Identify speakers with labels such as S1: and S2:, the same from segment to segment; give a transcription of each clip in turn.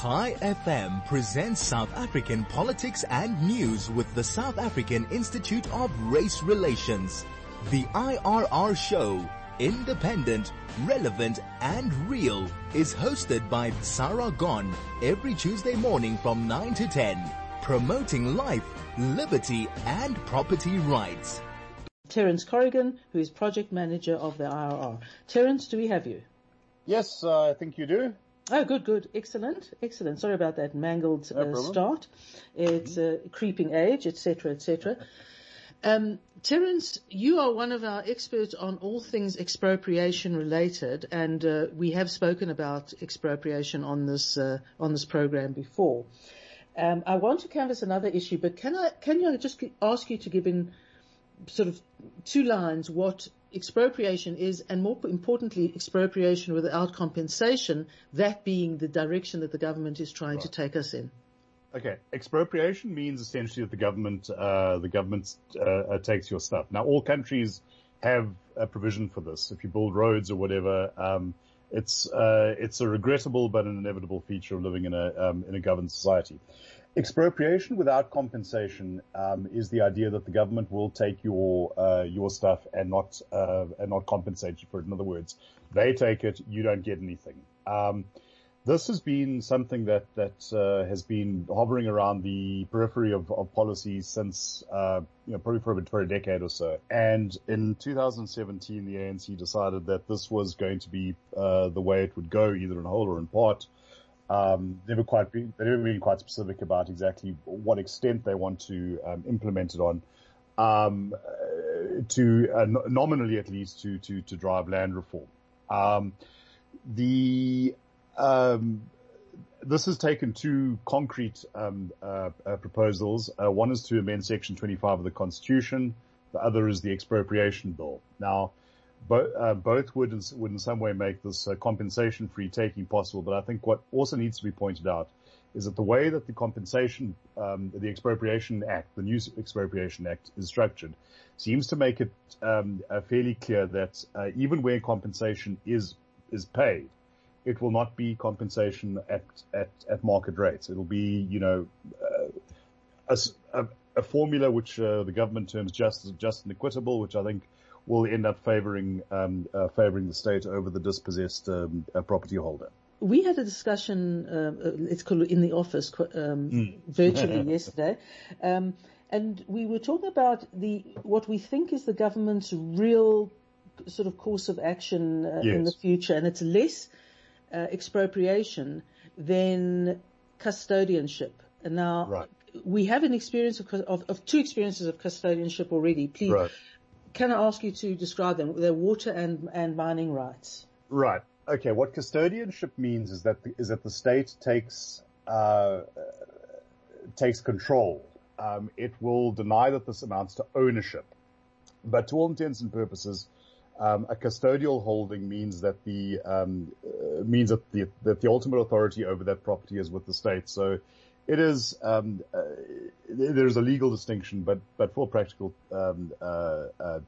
S1: Chai FM presents South African politics and news with the South African Institute of Race Relations. The IRR show, independent, relevant and real, is hosted by Sarah Gon every Tuesday morning from 9 to 10, promoting life, liberty and property rights.
S2: Terence Corrigan, who is project manager of the IRR. Terence, do we have you?
S3: Yes, uh, I think you do.
S2: Oh, good, good. Excellent, excellent. Sorry about that mangled
S3: No
S2: uh, start. It's a creeping age, etc., etc. Um, Terence, you are one of our experts on all things expropriation related, and uh, we have spoken about expropriation on this uh, on this program before. Um, I want to canvass another issue, but can I can you just ask you to give in sort of two lines what expropriation is and more importantly expropriation without compensation, that being the direction that the government is trying to take us in.
S3: Okay, expropriation means essentially that the government, uh, the government uh, uh, takes your stuff. Now, all countries have a provision for this. If you build roads or whatever, um, it's uh, it's a regrettable but an inevitable feature of living in a um, in a governed society. Expropriation without compensation um, is the idea that the government will take your uh, your stuff and not uh, and not compensate you for it. In other words, they take it, you don't get anything. Um, this has been something that that uh, has been hovering around the periphery of, of policy since uh, you know probably for for a decade or so. And in 2017, the ANC decided that this was going to be uh, the way it would go, either in whole or in part. Um, never quite been, they've never been quite specific about exactly what extent they want to um, implement it on. Um, uh, to uh, no- nominally at least to to to drive land reform. Um, the um, this has taken two concrete um, uh, uh, proposals. Uh, one is to amend Section 25 of the Constitution. The other is the expropriation bill. Now, bo- uh, both would would in some way make this uh, compensation-free taking possible. But I think what also needs to be pointed out is that the way that the compensation, um, the expropriation act, the new expropriation act is structured, seems to make it um, uh, fairly clear that uh, even where compensation is is paid, it will not be compensation at at, at market rates. It'll be, you know, uh, a- a formula which uh, the government terms just just and equitable, which I think will end up favouring um, uh, favouring the state over the dispossessed um, uh, property holder.
S2: We had a discussion, um, uh, let's in the office, um, virtually yesterday, um, and we were talking about the what we think is the government's real sort of course of action uh, in the future, and it's less uh, expropriation than custodianship. And now
S3: Right.
S2: we have an experience of, of, of two experiences of custodianship already. Please,
S3: Right.
S2: Can I ask you to describe them? They're water and, and mining rights.
S3: Right. Okay. What custodianship means is that the, is that the state takes uh, takes control. Um, it will deny that this amounts to ownership, but to all intents and purposes, um, a custodial holding means that the um, uh, means that the that the ultimate authority over that property is with the state. So. It is um, uh, there's a legal distinction, but but for practical um, uh, uh,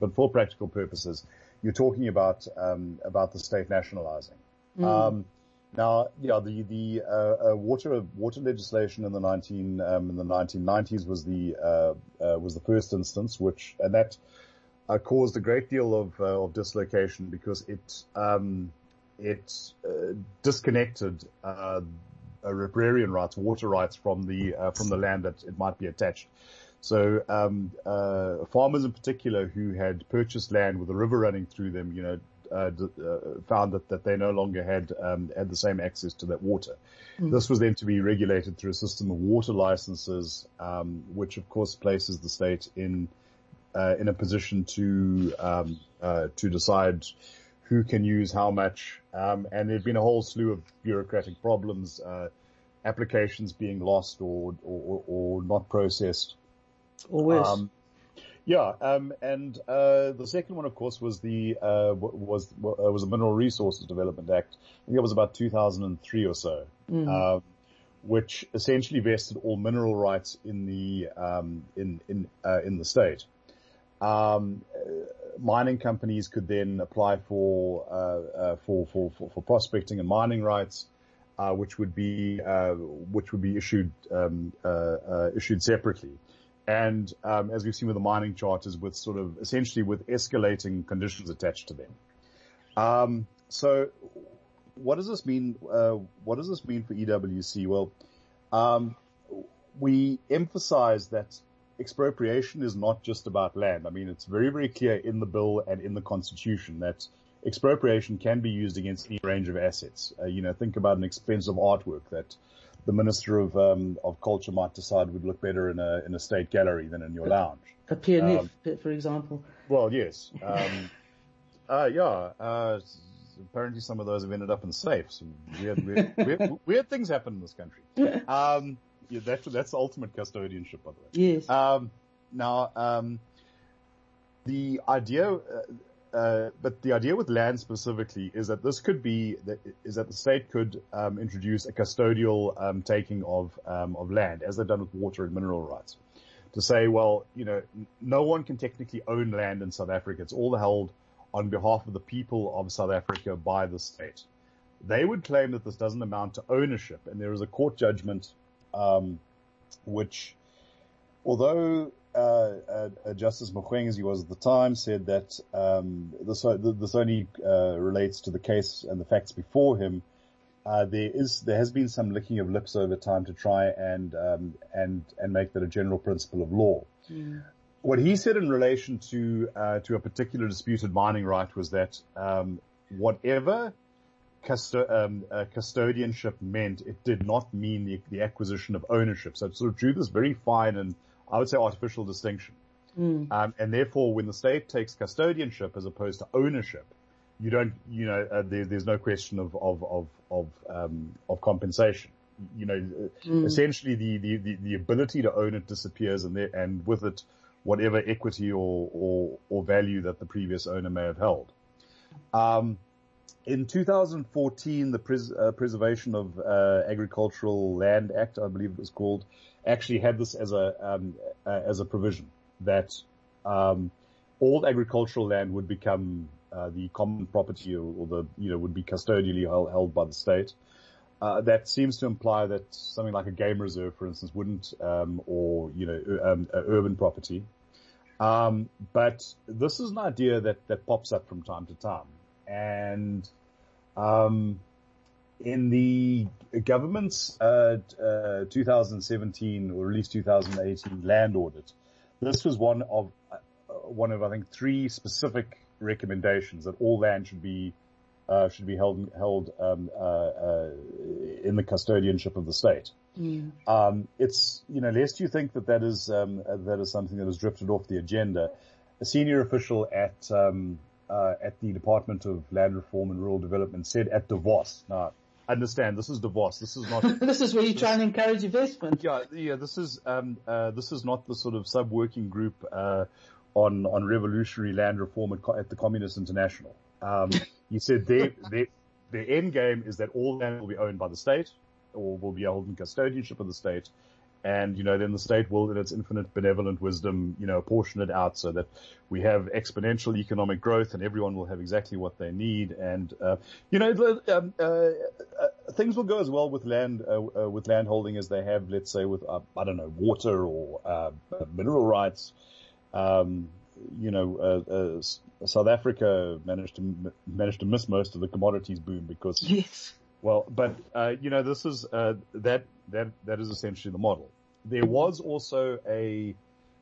S3: but for practical purposes, you're talking about um, about the state nationalizing. Um, now, yeah, the the uh, uh, water water legislation in the 19 um, in the 1990s was the uh, uh, was the first instance, which and that uh, caused a great deal of uh, of dislocation because it um, it uh, disconnected riparian rights, water rights from the uh, from the land that it might be attached. So um, uh, farmers in particular who had purchased land with a river running through them, you know, uh, d- uh, found that, that they no longer had um, had the same access to that water. This was then to be regulated through a system of water licenses, um, which of course places the state in uh, in a position to um, uh, to decide who can use how much. Um, and there'd been a whole slew of bureaucratic problems, uh, applications being lost or or, or not processed.
S2: Worse.
S3: Um, yeah, um, and uh, the second one, of course, was the uh, was uh, was the Mineral Resources Development Act. I think it was about 2003 or so, um, which essentially vested all mineral rights in the um, in in uh, in the state. Um, mining companies could then apply for uh, uh, for, for for for prospecting and mining rights. uh, which would be uh, which would be issued um, issued separately. And um, as we've seen with the mining charters, with sort of essentially with escalating conditions attached to them. Um, so, what does this mean? Uh, what does this mean for EWC? Well, um, we emphasize that expropriation is not just about land. I mean, it's very, very clear in the bill and in the constitution that expropriation can be used against any range of assets. Uh, you know, think about an expensive artwork that the Minister of um, of Culture might decide would look better in a in a state gallery than in your lounge.
S2: A PNF, um, for example.
S3: Well, yes. Um, uh, yeah. Uh, apparently, some of those have ended up in safes. Weird, weird, weird, weird things happen in this country. Um, yeah, that's that's the ultimate custodianship, by the way.
S2: Yes.
S3: Um, now, um, the idea, uh, uh, but the idea with land specifically is that this could be that is that the state could um, introduce a custodial um, taking of um, of land, as they've done with water and mineral rights, to say, well, you know, no one can technically own land in South Africa; it's all held on behalf of the people of South Africa by the state. They would claim that this doesn't amount to ownership, and there is a court judgment um, which, although uh, uh, Justice Mogoeng, as he was at the time, said that um, this, this, only uh, relates to the case and the facts before him. Uh, there is there has been some licking of lips over time to try and um, and and make that a general principle of law. Mm. What he said in relation to uh, to a particular disputed mining right was that um, whatever custo- um, uh, custodianship meant it did not mean the, the, acquisition of ownership. So it sort of drew this very fine and I would say artificial distinction. Mm. Um, and therefore, when the state takes custodianship as opposed to ownership, you don't, you know, uh, there, there's no question of of of of, um, of compensation. You know, mm. essentially the, the, the the ability to own it disappears, and there, and with it, whatever equity or or or value that the previous owner may have held. Um, in 2014, the Pres- uh, Preservation of uh, Agricultural Land Act, I believe it was called, actually had this as a um, uh, as a provision that um, all agricultural land would become uh, the common property or, or, the you know would be custodially held, held by the state. Uh, that seems to imply that something like a game reserve, for instance, wouldn't, um, or you know, um, urban property. Um, but this is an idea that that pops up from time to time and um, in the government's uh, uh, 2017 or at least 2018 land audit, this was one of uh, one of I think three specific recommendations that all land should be uh, should be held held um, uh, uh, in the custodianship of the state. Mm. Um, it's you know lest you think that that is um, that is something that has drifted off the agenda. A senior official at um, uh, at the Department of Land Reform and Rural Development said at Davos. Now, understand this is Davos. This is not.
S2: this is where you try and encourage investment.
S3: Yeah, yeah. This is um, uh, this is not the sort of sub working group uh, on on revolutionary land reform at, at the Communist International. Um, he said their their their end game is that all land will be owned by the state or will be held in custodianship of the state, and, you know, then the state will, in its infinite benevolent wisdom, you know, apportion it out so that we have exponential economic growth and everyone will have exactly what they need. And, uh, you know, um, uh, uh, things will go as well with land, uh, uh, with land holding as they have, let's say, with, uh, I don't know, water or, mineral rights. Um, you know, South Africa managed to managed to miss most of the commodities boom because
S2: yes.
S3: Well, but uh, you know, this is uh, that that that is essentially the model. There was also a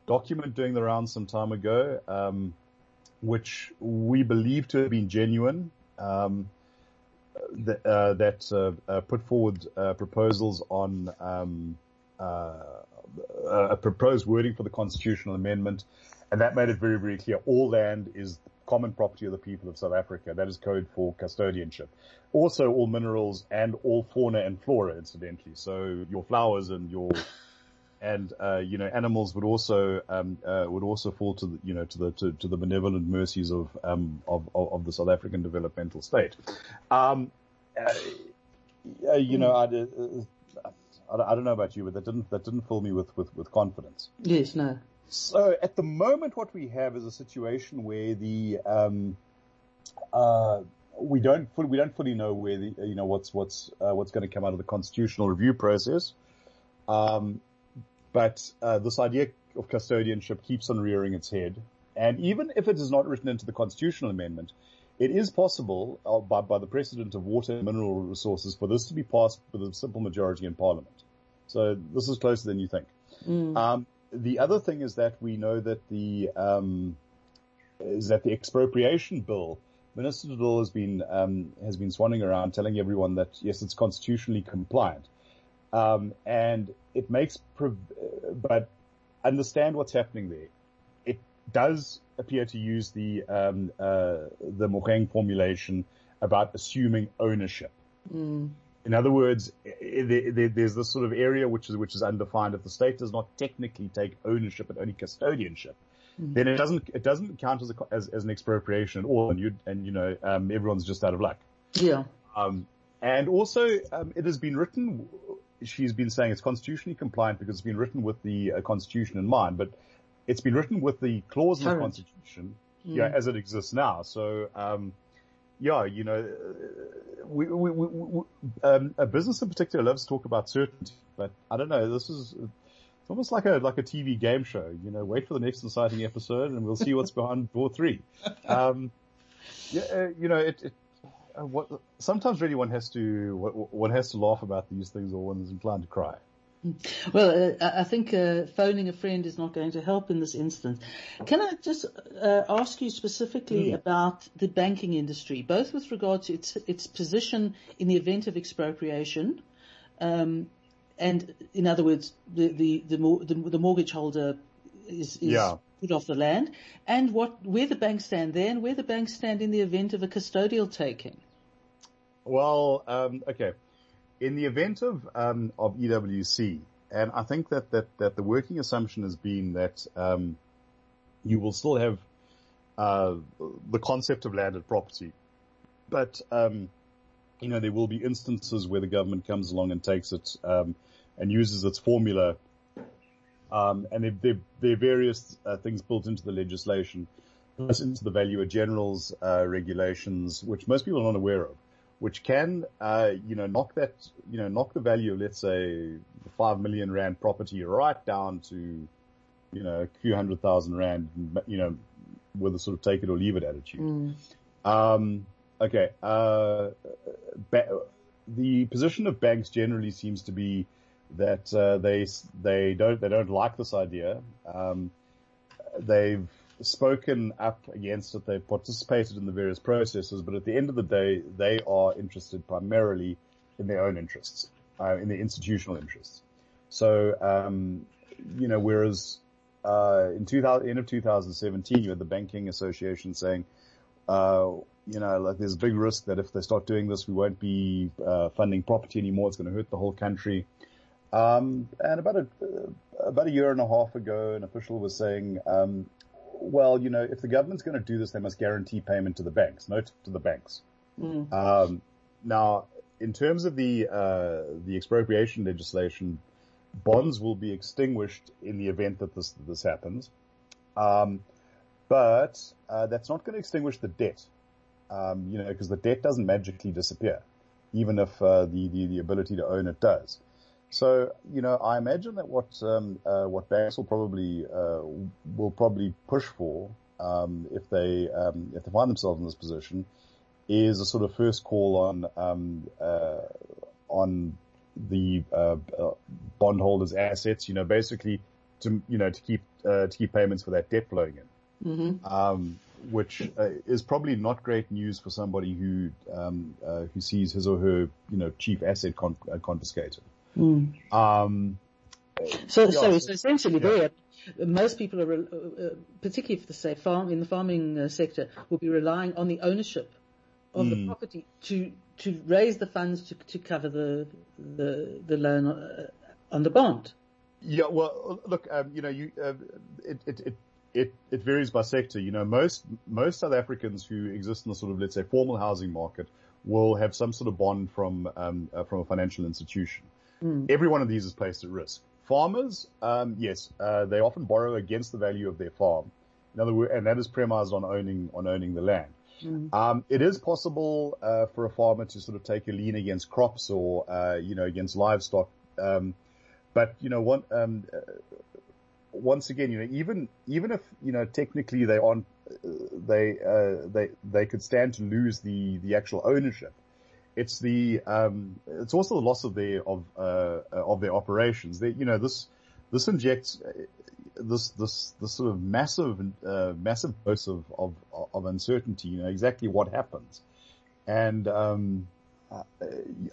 S3: document doing the rounds some time ago, um, which we believe to have been genuine, um, that, uh, that uh, uh, put forward uh, proposals on um, a proposed wording for the constitutional amendment, and that made it very very clear: all land is common property of the people of South Africa. That is code for custodianship. Also all minerals and all fauna and flora, incidentally. So your flowers and your, and, uh, you know, animals would also, um, uh, would also fall to the, you know, to the, to, to the benevolent mercies of, um, of, of, of, the South African developmental state. Um, uh, you know, I, uh, I, don't know about you, but that didn't, that didn't fill me with, with, with confidence.
S2: Yes, no.
S3: So at the moment, what we have is a situation where the um, uh, we don't fully, we don't fully know where the you know what's what's uh, what's going to come out of the constitutional review process. Um, but uh, this idea of custodianship keeps on rearing its head, and even if it is not written into the constitutional amendment, it is possible uh, by, by the precedent of water and mineral resources for this to be passed with a simple majority in parliament. So this is closer than you think. Mm. Um, the other thing is that we know that the um, is that the expropriation bill, Minister De has been um, has been swanning around telling everyone that yes, it's constitutionally compliant, um, and it makes, prov- but understand what's happening there. It does appear to use the um, uh, the Mogoeng formulation about assuming ownership. Mm. In other words, there's this sort of area which is which is undefined. If the state does not technically take ownership and only custodianship, mm-hmm. then it doesn't it doesn't count as, a, as, as an expropriation at all, and you and you know um, everyone's just out of luck.
S2: Yeah.
S3: Um, and also, um, it has been written. She's been saying it's constitutionally compliant because it's been written with the uh, constitution in mind, but it's been written with the clause in the constitution, mm. yeah, as it exists now. So, um, yeah, you know, we, we, we, we um, a business in particular loves to talk about certainty, but I don't know. This is it's almost like a like a TV game show. You know, wait for the next exciting episode, and we'll see what's behind door three. Um, yeah, uh, you know, it, it uh, what, sometimes really one has to one has to laugh about these things, or one is inclined to cry.
S2: Well, uh, I think uh, phoning a friend is not going to help in this instance. Can I just uh, ask you specifically mm. about the banking industry, both with regard to its its position in the event of expropriation, um, and in other words, the the the, the, the mortgage holder is, is yeah. put off the land, and what where the banks stand there, and where the banks stand in the event of a custodial taking.
S3: Well, um, okay in the event of um, of EWC, and I think that that that the working assumption has been that um, you will still have uh, the concept of landed property, but um, you know there will be instances where the government comes along and takes it um, and uses its formula, um, and there, there, there, are various uh, things built into the legislation, plus into the valuer general's uh, regulations, which most people are not aware of which can, uh, you know, knock that, you know, knock the value of, let's say, the five million rand property right down to, you know, a few hundred thousand rand, you know, with a sort of take it or leave it attitude. Mm. Um, okay. Uh, ba- the position of banks generally seems to be that, uh, they, they don't, they don't like this idea. Um, they've, spoken up against it. They've participated in the various processes, but at the end of the day, they are interested primarily in their own interests, uh, in their institutional interests. So, um, you know, whereas uh, in 2000, end of 2017, you had the Banking Association saying, uh, you know, like there's a big risk that if they start doing this, we won't be uh, funding property anymore. It's going to hurt the whole country. Um, and about a uh, about a year and a half ago, an official was saying, um, well, you know, if the government's going to do this, they must guarantee payment to the banks, not to the banks. Mm. Um, now, in terms of the uh, the expropriation legislation, bonds will be extinguished in the event that this this happens, um, but uh, that's not going to extinguish the debt. Um, you know, because the debt doesn't magically disappear, even if uh, the, the the ability to own it does. So, you know, I imagine that what um, uh, what banks will probably uh, will probably push for um, if they um, if they find themselves in this position is a sort of first call on um, uh, on the uh, uh, bondholders' assets. You know, basically to you know to keep uh, to keep payments for that debt flowing in. Mm-hmm. Um, which is probably not great news for somebody who um, who sees his or her you know chief asset con- confiscated. Mm. Um,
S2: so, so, so essentially yeah. there, most people are, uh, particularly if the say farm, in the farming uh, sector, will be relying on the ownership of mm. the property to, to raise the funds to, to cover the, the, the loan uh, on the bond.
S3: Yeah, well, look, um, you know, you, uh, it, it, it, it, it varies by sector. You know, most, most South Africans who exist in the sort of, let's say, formal housing market will have some sort of bond from, um, uh, from a financial institution. Mm. Every one of these is placed at risk. Farmers, um, yes, uh, they often borrow against the value of their farm. In other words, and that is premised on owning on owning the land. Mm. Um, it is possible uh, for a farmer to sort of take a lean against crops or uh, you know against livestock, um, but you know one, um, uh, once again, you know even even if you know technically they aren't they uh, they they could stand to lose the the actual ownership. It's the um, it's also the loss of their of uh, of their operations. They, you know this this injects this this this sort of massive uh, massive dose of, of of uncertainty. You know exactly what happens, and um,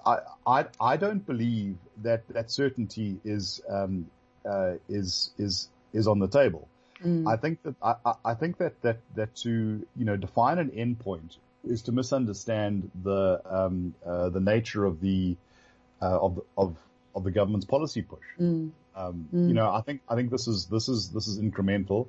S3: I I I don't believe that that certainty is um, uh, is is is on the table. Mm. I think that I, I think that that that to you know define an endpoint is to misunderstand the um, uh, the nature of the uh, of of of the government's policy push. Mm. Um, mm. You know, I think I think this is this is this is incremental,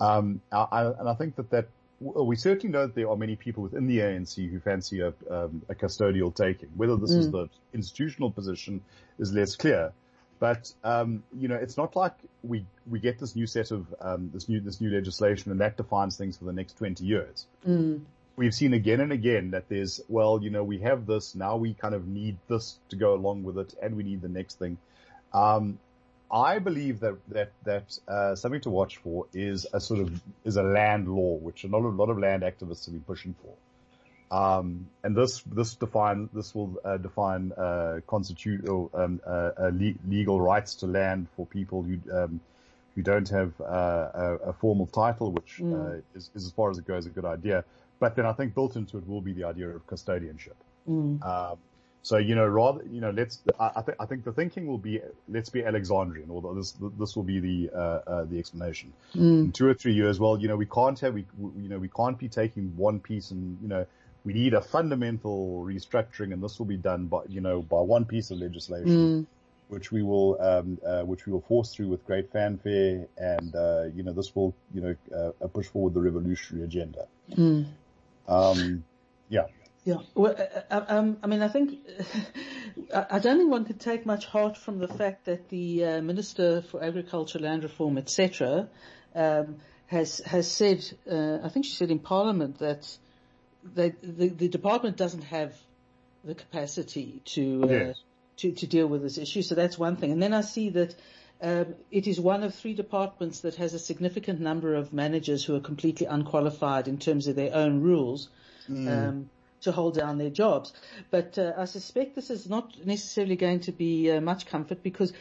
S3: um, I, and I think that that we certainly know that there are many people within the ANC who fancy a, um, a custodial taking. Whether this mm. is the institutional position is less clear, but um, you know, it's not like we we get this new set of um, this new this new legislation and that defines things for the next twenty years. Mm we've seen again and again that there's, well, you know, we have this, now we kind of need this to go along with it and we need the next thing. Um, I believe that, that, that, uh, something to watch for is a sort of, is a land law, which a lot of, a lot of land activists have been pushing for. Um, and this, this define, this will, uh, define, uh, constitute, um, uh, uh, le- legal rights to land for people who, um, who don't have, uh, a, a, formal title, which, mm. is, is as far as it goes a good idea. But then I think built into it will be the idea of custodianship. Mm. Um, so you know, rather you know, let's. I, I think I think the thinking will be let's be Alexandrian. Although this this will be the uh, uh, the explanation. Mm. In two or three years, well, you know, we can't have we, you know we can't be taking one piece and you know we need a fundamental restructuring, and this will be done by you know by one piece of legislation. Mm. Which we will, um, uh, which we will force through with great fanfare, and uh, you know this will, you know, uh, push forward the revolutionary agenda. Mm. Um, yeah.
S2: Yeah. Well, uh, uh, um, I mean, I think I don't think one could take much heart from the fact that the uh, Minister for Agriculture, Land Reform, etc., um, has has said. Uh, I think she said in Parliament that they, the the department doesn't have the capacity to uh, yes. to to deal with this issue. So that's one thing. And then I see that um, it is one of three departments that has a significant number of managers who are completely unqualified in terms of their own rules mm. um, to hold down their jobs. But uh, I suspect this is not necessarily going to be uh, much comfort because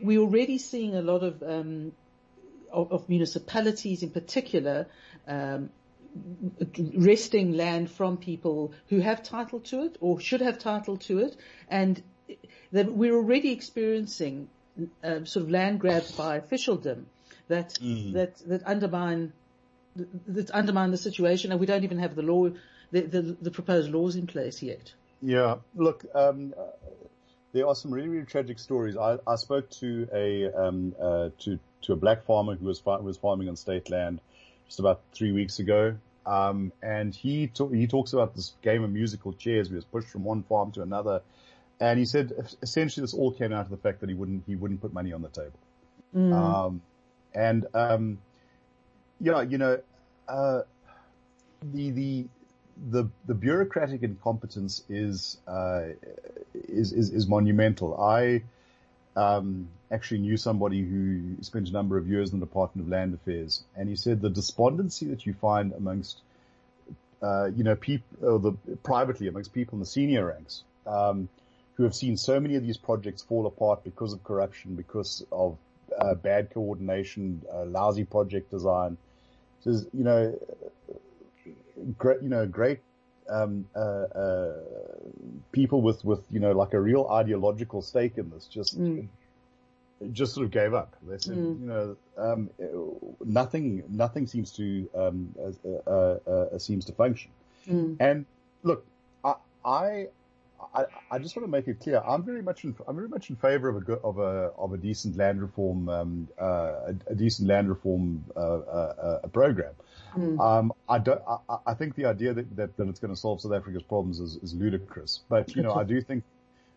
S2: we're already seeing a lot of um, of, of, municipalities in particular um, wresting land from people who have title to it or should have title to it, and we're already experiencing uh, sort of land grabs by officialdom that mm. that that undermine that undermine the situation, and we don't even have the law, the the, the proposed laws in place yet.
S3: Yeah, look, um, uh, there are some really really tragic stories. I, I spoke to a um, uh, to to a black farmer who was who was farming on state land just about three weeks ago. Um, and he to- he talks about this game of musical chairs. He was pushed from one farm to another, and he said essentially this all came out of the fact that he wouldn't, he wouldn't put money on the table. Mm. Um, and, um, yeah, you know, uh, the, the, the, the bureaucratic incompetence is, uh, is, is, is monumental. I, um, actually knew somebody who spent a number of years in the Department of Land Affairs, and he said the despondency that you find amongst, uh, you know, people, the privately amongst people in the senior ranks, um, who have seen so many of these projects fall apart because of corruption, because of uh, bad coordination, uh, lousy project design. So, you know, great, you know, great um, uh, uh, people with with you know like a real ideological stake in this just mm. just sort of gave up. They said, mm. you know, um, nothing nothing seems to um, uh, uh, seems to function. Mm. And look, I, I I, I just want to make it clear. I'm very much in, I'm very much in favour of a of a of a decent land reform um, uh, a, a, decent land reform uh, uh, uh program. Mm. Um, I don't. I, I, think the idea that, that, that it's going to solve South Africa's problems is, is ludicrous. But you know, I do think.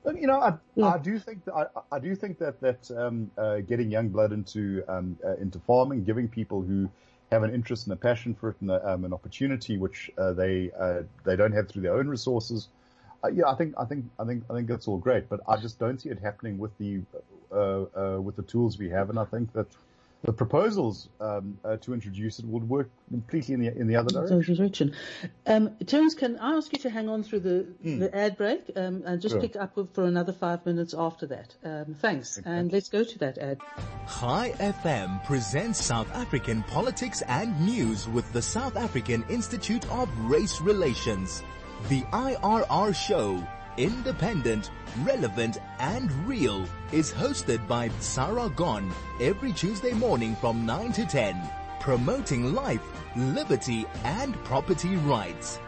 S3: You know, I, yeah. I do think that I, I do think that that um, uh, getting young blood into um, uh, into farming, giving people who have an interest and a passion for it and a, um, an opportunity which uh, they uh, they don't have through their own resources. Uh, yeah, I think I think I think I think that's all great, but I just don't see it happening with the uh, uh, with the tools we have, and I think that the proposals um, uh, to introduce it would work completely in the in the other direction.
S2: Um, Terence, can I ask you to hang on through the, mm. the ad break um, and just sure. pick up for another five minutes after that? Um, thanks, okay. and let's go to that ad.
S1: Chai FM presents South African politics and news with the South African Institute of Race Relations, the IRR show independent, relevant, and real is hosted by Sarah Gon every Tuesday morning from 9 to 10, promoting life, liberty, and property rights.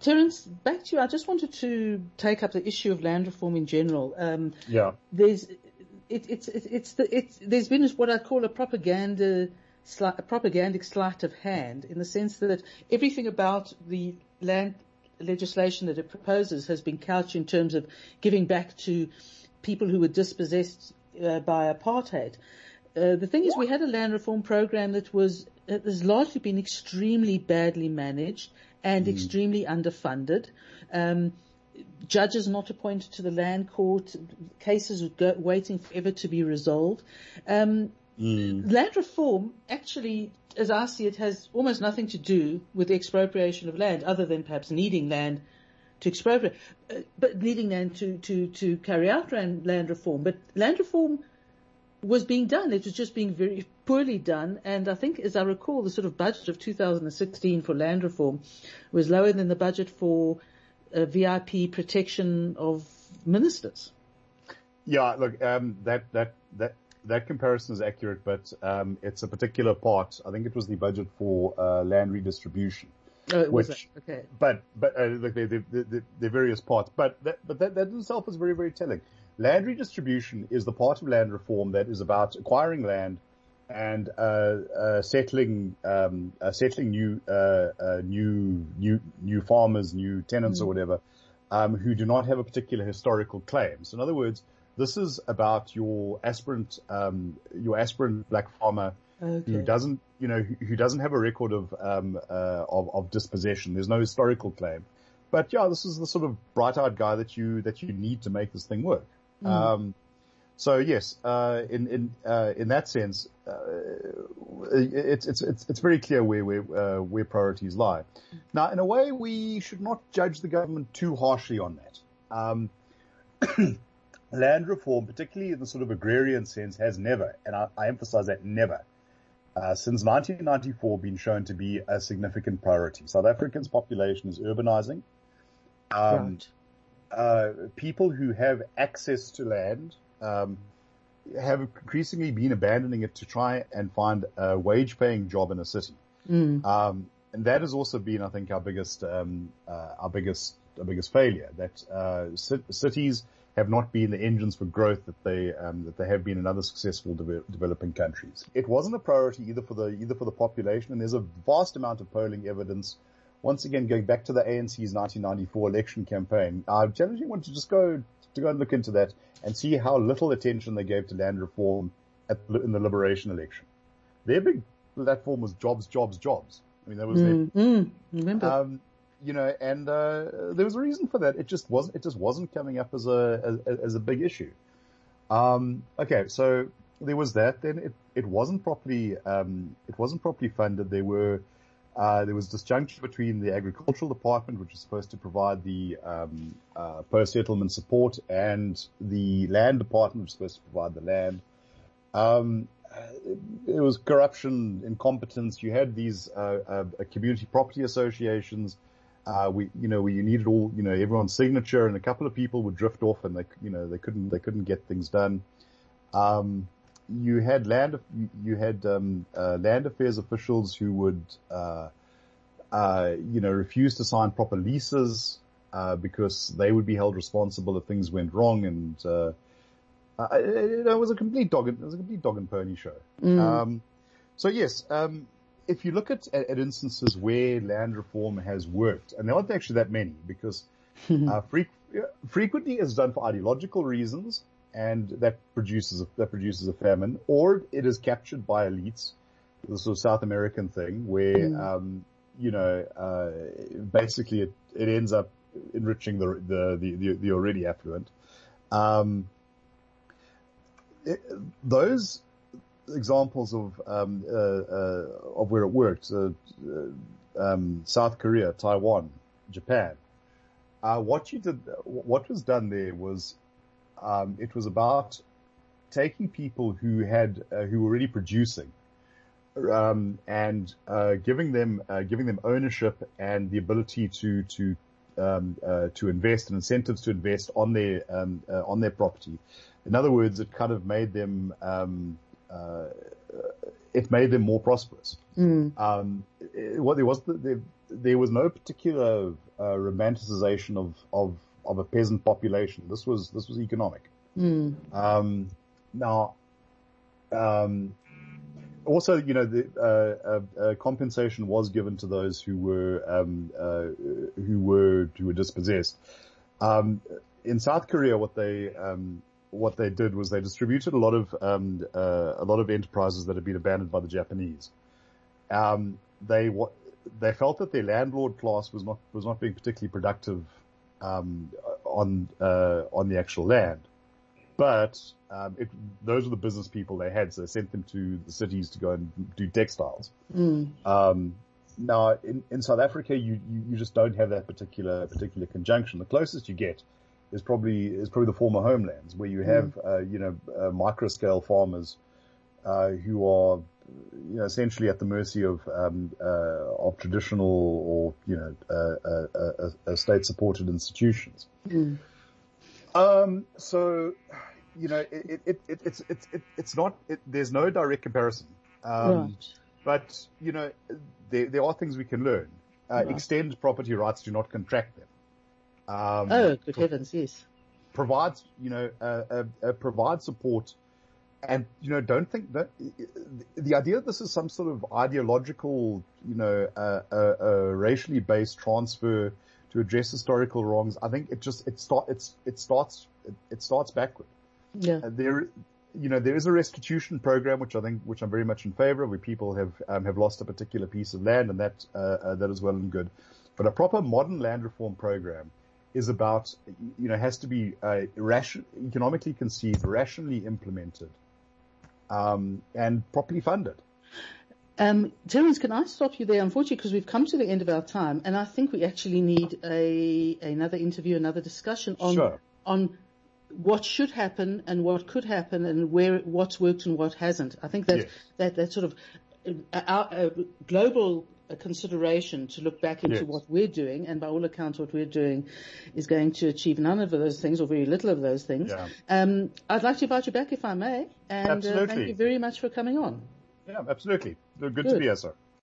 S2: Terence, back to you. I just wanted to take up the issue of land reform in general. Um,
S3: yeah.
S2: There's, it, it's, it, it's the, it's, there's been what I call a propaganda, a propagandic sleight of hand in the sense that everything about the land legislation that it proposes has been couched in terms of giving back to people who were dispossessed uh, by apartheid. Uh, the thing is, we had a land reform program that was has largely been extremely badly managed and mm. extremely underfunded. Um, judges not appointed to the land court, cases go, waiting forever to be resolved. Um, mm. Land reform actually as I see it, has almost nothing to do with the expropriation of land, other than perhaps needing land to expropriate, uh, but needing land to, to, to carry out land, land reform. But land reform was being done. It was just being very poorly done. And I think, as I recall, the sort of budget of 2016 for land reform was lower than the budget for uh, VIP protection of ministers.
S3: Yeah, look, um, that that that that comparison is accurate, but um, it's a particular part. I think it was the budget for uh, land redistribution.
S2: Oh, which, okay.
S3: But but uh, like the, the, the, the, various parts, but that, but that, that itself is very very telling. Land redistribution is the part of land reform that is about acquiring land and uh, uh, settling um, uh, settling new uh, uh, new new new farmers, new tenants mm. or whatever, um, who do not have a particular historical claim. So in other words, this is about your aspirant, um, your aspirant black farmer okay. who doesn't, you know, who, who doesn't have a record of, um, uh, of, of dispossession. There's no historical claim. But yeah, this is the sort of bright-eyed guy that you, that you need to make this thing work. Mm. Um, so yes, uh, in in uh, in that sense, uh, it's it's it's it's very clear where where uh, where priorities lie. Now, in a way, we should not judge the government too harshly on that. Um, land reform, particularly in the sort of agrarian sense, has never, and I, I emphasize that never, uh, since 1994 been shown to be a significant priority. South Africans' population is urbanizing. Um, right. uh, people who have access to land um, have increasingly been abandoning it to try and find a wage-paying job in a city. Mm. Um, and that has also been, I think, our biggest, um, uh, our biggest, our biggest failure. That uh, cities have not been the engines for growth that they um, that they have been in other successful de- developing countries. It wasn't a priority either for the either for the population, and there's a vast amount of polling evidence. Once again, going back to the ANC's 1994 election campaign, I challenge anyone to just go to go and look into that and see how little attention they gave to land reform at, in the liberation election. Their big platform was jobs, jobs, jobs. I mean, that was mm,
S2: their, mm, remember.
S3: Um, you know, and uh, there was a reason for that. It just wasn't. It just wasn't coming up as a as, as a big issue. Um, okay, so there was that. Then it it wasn't properly um, it wasn't properly funded. There were uh, there was disjunction between the agricultural department, which is supposed to provide the um, uh, post settlement support, and the land department, which is supposed to provide the land. Um, it was corruption, incompetence. You had these uh, uh community property associations uh, we, you know, we needed all, you know, everyone's signature and a couple of people would drift off and they, you know, they couldn't, they couldn't get things done. Um, you had land, you had, um, uh, land affairs officials who would, uh, uh, you know, refuse to sign proper leases, uh, because they would be held responsible if things went wrong and, uh, uh it, it was a complete dog, it was a complete dog and pony show. Mm. Um, so yes, um, if you look at, at, at, instances where land reform has worked, and there aren't actually that many because uh, fre- frequently it's done for ideological reasons, and that produces a, that produces a famine, or it is captured by elites the sort of South American thing where,
S2: Mm.
S3: um, you know, uh, basically it, it ends up enriching the, the, the, the, the already affluent. Um, it, those examples of, um, uh, uh, of where it worked, uh, um, South Korea, Taiwan, Japan, uh, what you did, what was done there was, um, it was about taking people who had, uh, who were already producing, um, and uh, giving them uh, giving them ownership and the ability to to um, uh, to invest and incentives to invest on their um, uh, on their property. In other words, it kind of made them um, uh, it made them more prosperous.
S2: Mm.
S3: Um, it, what there was there, there was no particular uh, romanticization of, of of a peasant population. This was this was economic.
S2: Mm.
S3: Um, now, um, also, you know, the uh, uh, uh, compensation was given to those who were um, uh, who were who were dispossessed. Um, in South Korea, what they um, what they did was they distributed a lot of um, uh, a lot of enterprises that had been abandoned by the Japanese. Um, they they felt that their landlord class was not was not being particularly productive um, on uh, on the actual land, but um, it, those were the business people they had, so they sent them to the cities to go and do textiles.
S2: Mm.
S3: Um, now, in, in South Africa, you, you, you just don't have that particular particular conjunction. The closest you get is probably is probably the former homelands, where you have uh, you know uh, micro scale farmers uh, who are you know essentially at the mercy of um, uh, of traditional or you know uh, uh, uh, state supported institutions.
S2: Mm.
S3: Um, so, you know, it, it, it, it's, it's, it, it's not, it, there's no direct comparison. Um,
S2: right.
S3: but, you know, there, there are things we can learn. Uh,
S2: Right.
S3: extend property rights, do not contract them. Um,
S2: Oh, good heavens, yes.
S3: provides, you know, uh, uh, uh, provide support and, you know, don't think that the idea that this is some sort of ideological, you know, uh, uh, uh, racially based transfer to address historical wrongs, I think it just, it start, it's, it starts, it, it starts backward.
S2: Yeah.
S3: There, you know, there is a restitution program which I think, which I'm very much in favor of, where people have um, have lost a particular piece of land, and that uh, uh, that is well and good. But a proper modern land reform program is about, you know, has to be uh, ration, economically conceived, rationally implemented, um, and properly funded.
S2: Um, Terence, can I stop you there? Unfortunately, because we've come to the end of our time, and I think we actually need a another interview, another discussion on
S3: Sure.
S2: on what should happen and what could happen and where what's worked and what hasn't. I think that
S3: Yes.
S2: that that sort of uh, our uh, global uh, consideration to look back into
S3: Yes.
S2: what we're doing, and by all accounts, what we're doing is going to achieve none of those things or very little of those things.
S3: Yeah.
S2: Um, I'd like to invite you back if I may, and uh, thank you very much for coming on.
S3: Yeah, absolutely. Good,
S2: Good.
S3: to be here, sir.